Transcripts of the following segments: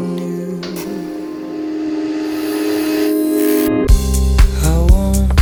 new. I want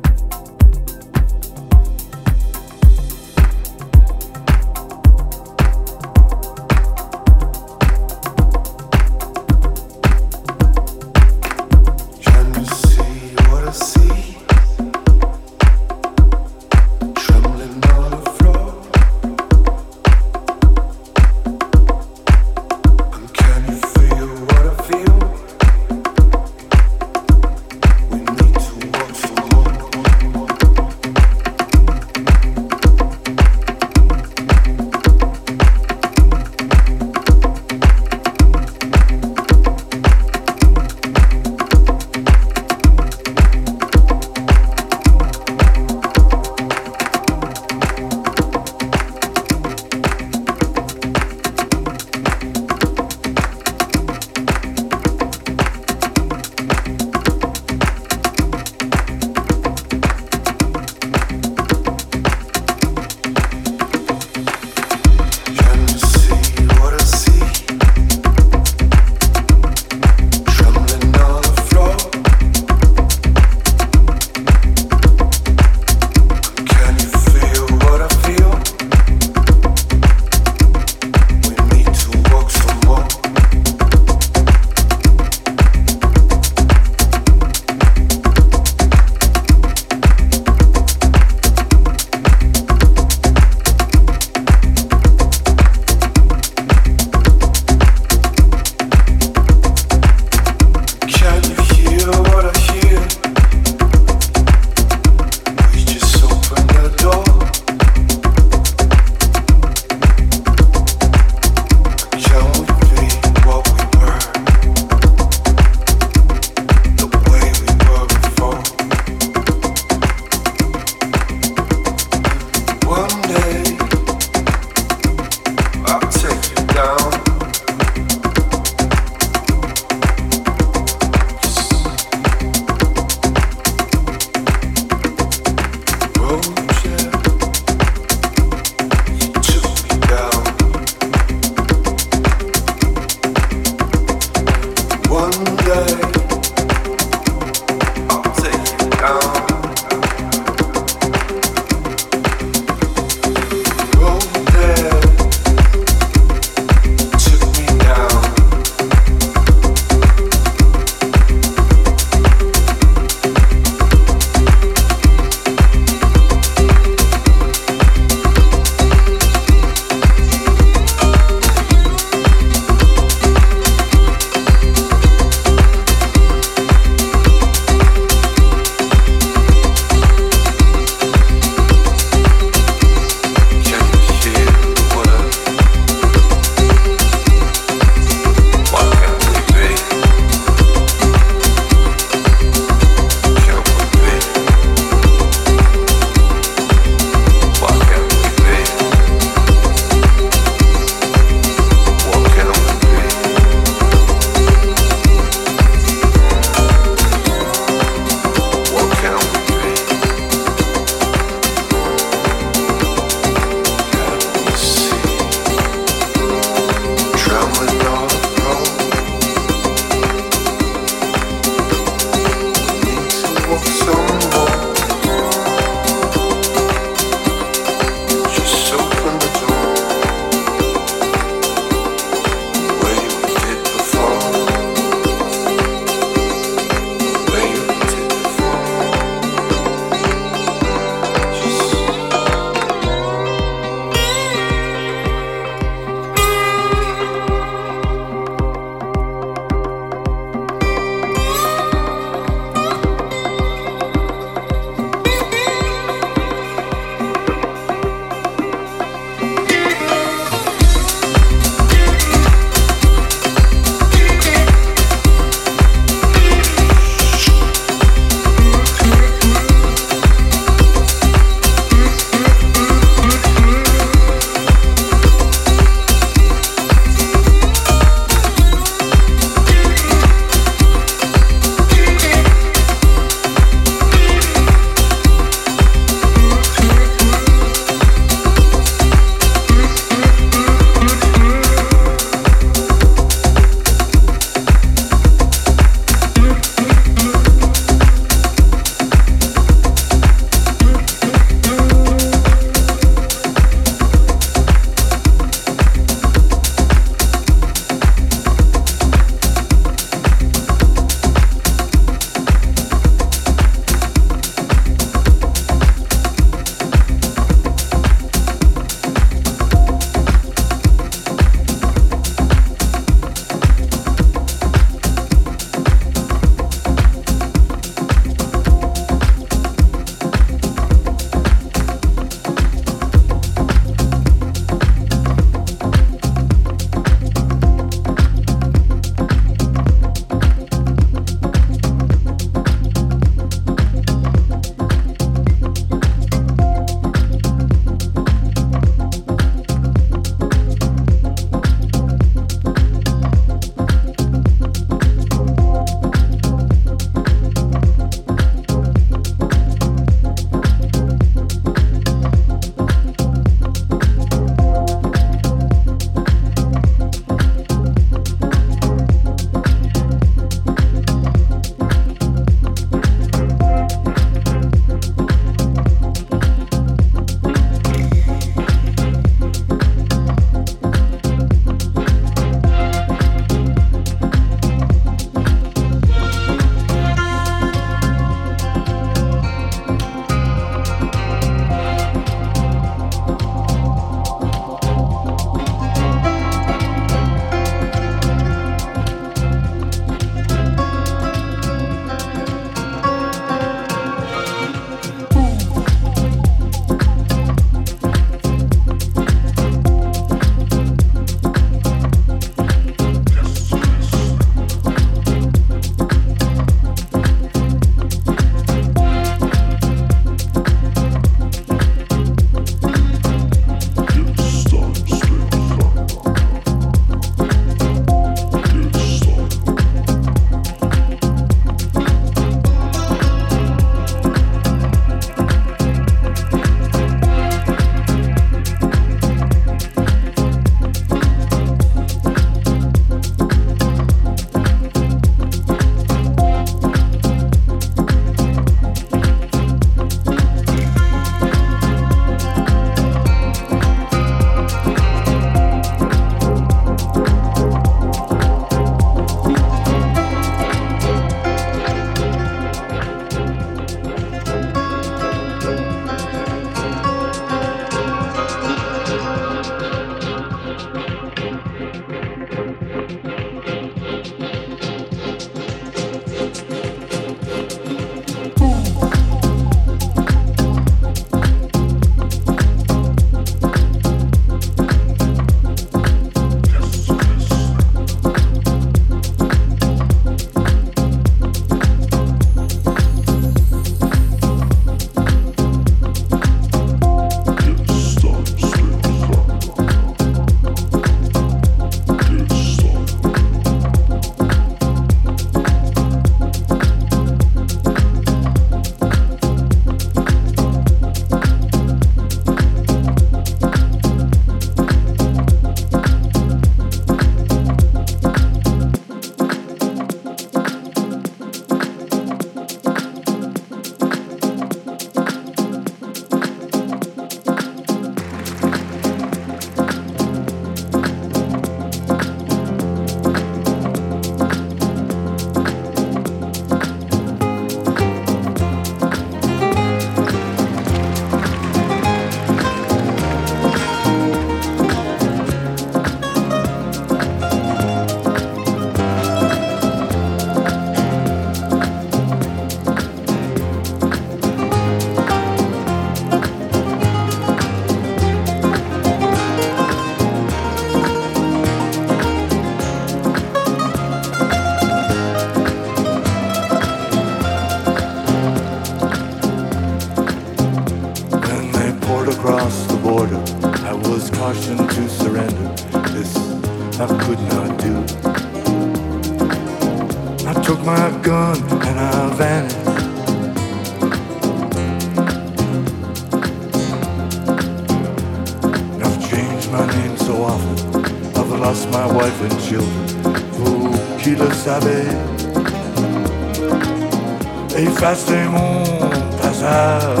llegaste muchas horas.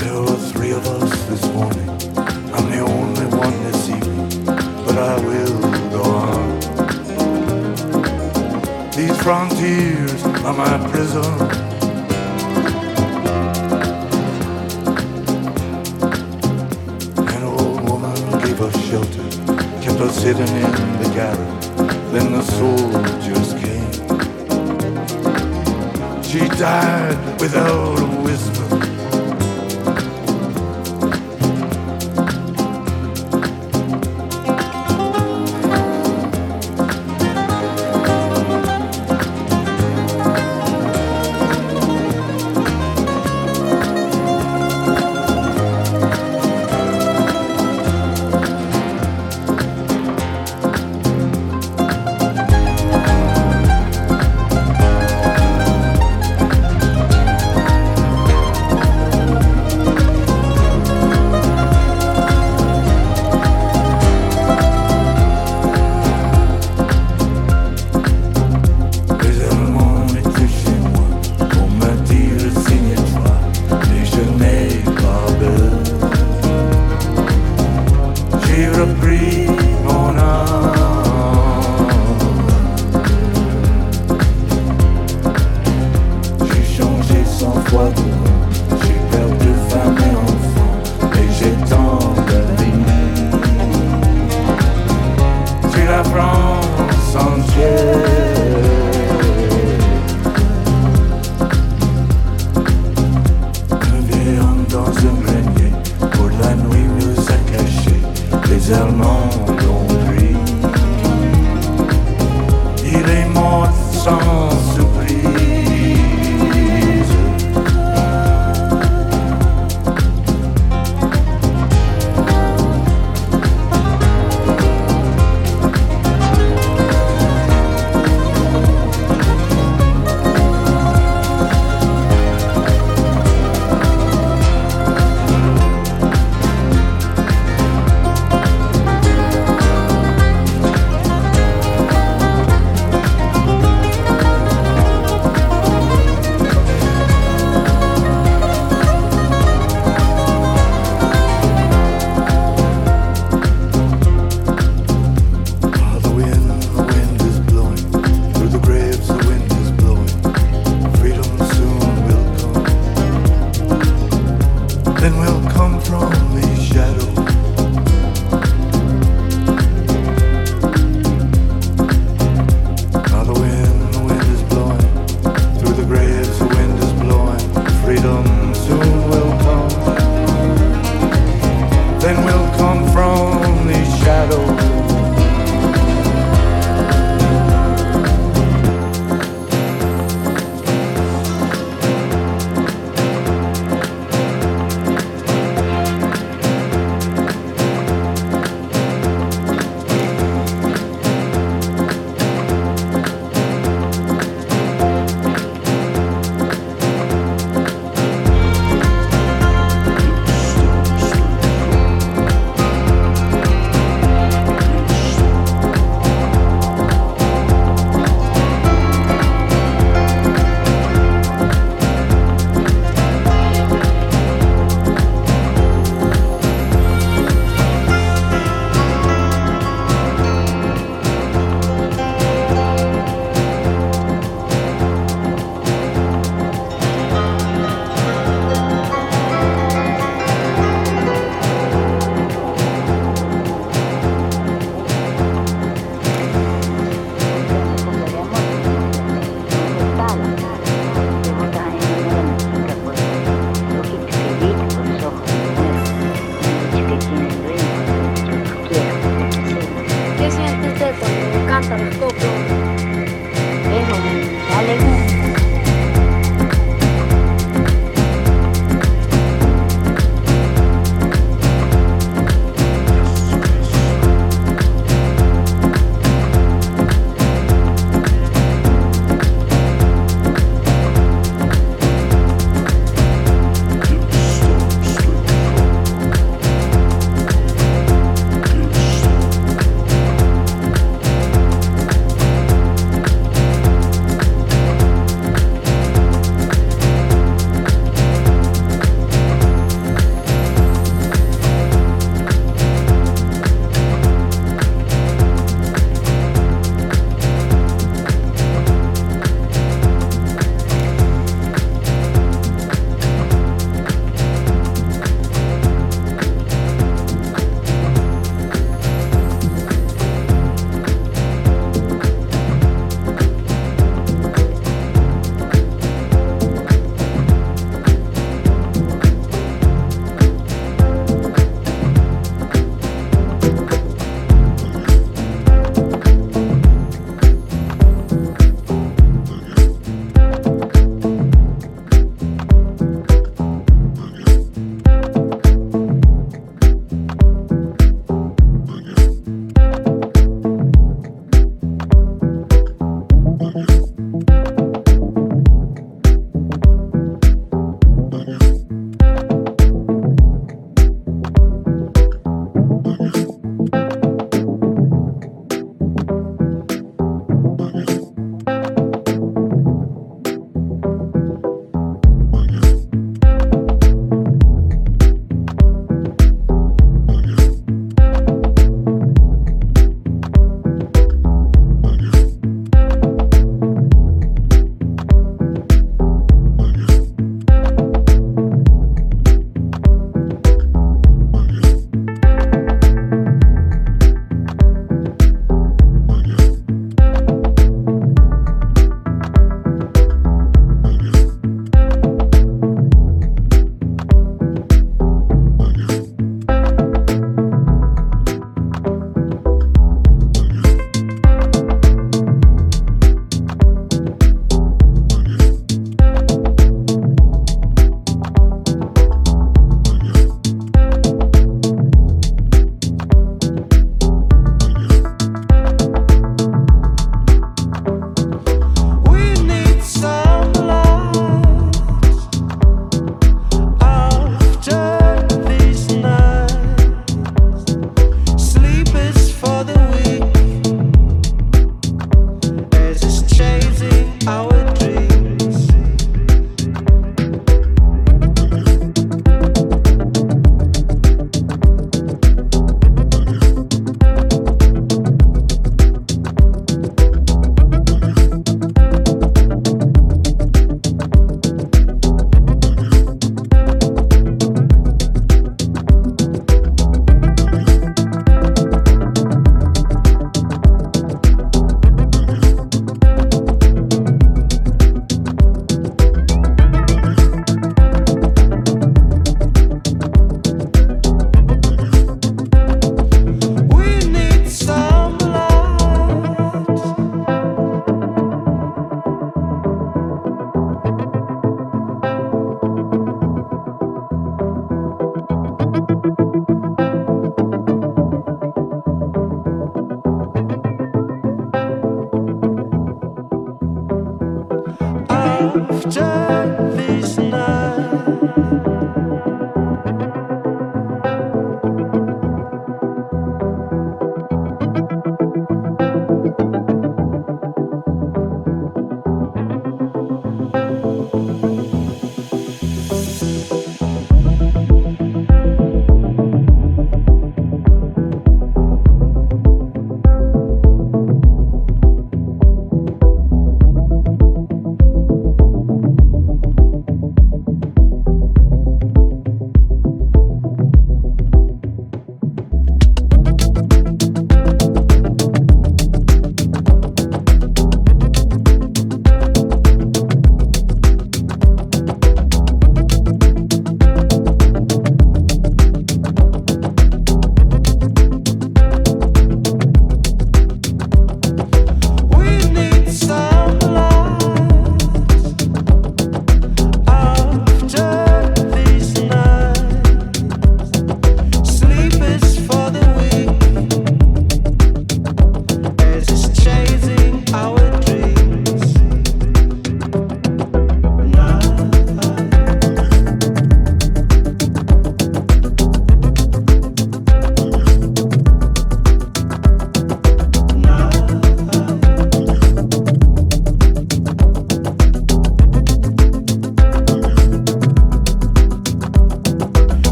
There were three of us this morning. I'm the only one this evening, but I will go on. These frontiers are my prison. An old woman gave us shelter, kept us hidden in died without nothing will come from me.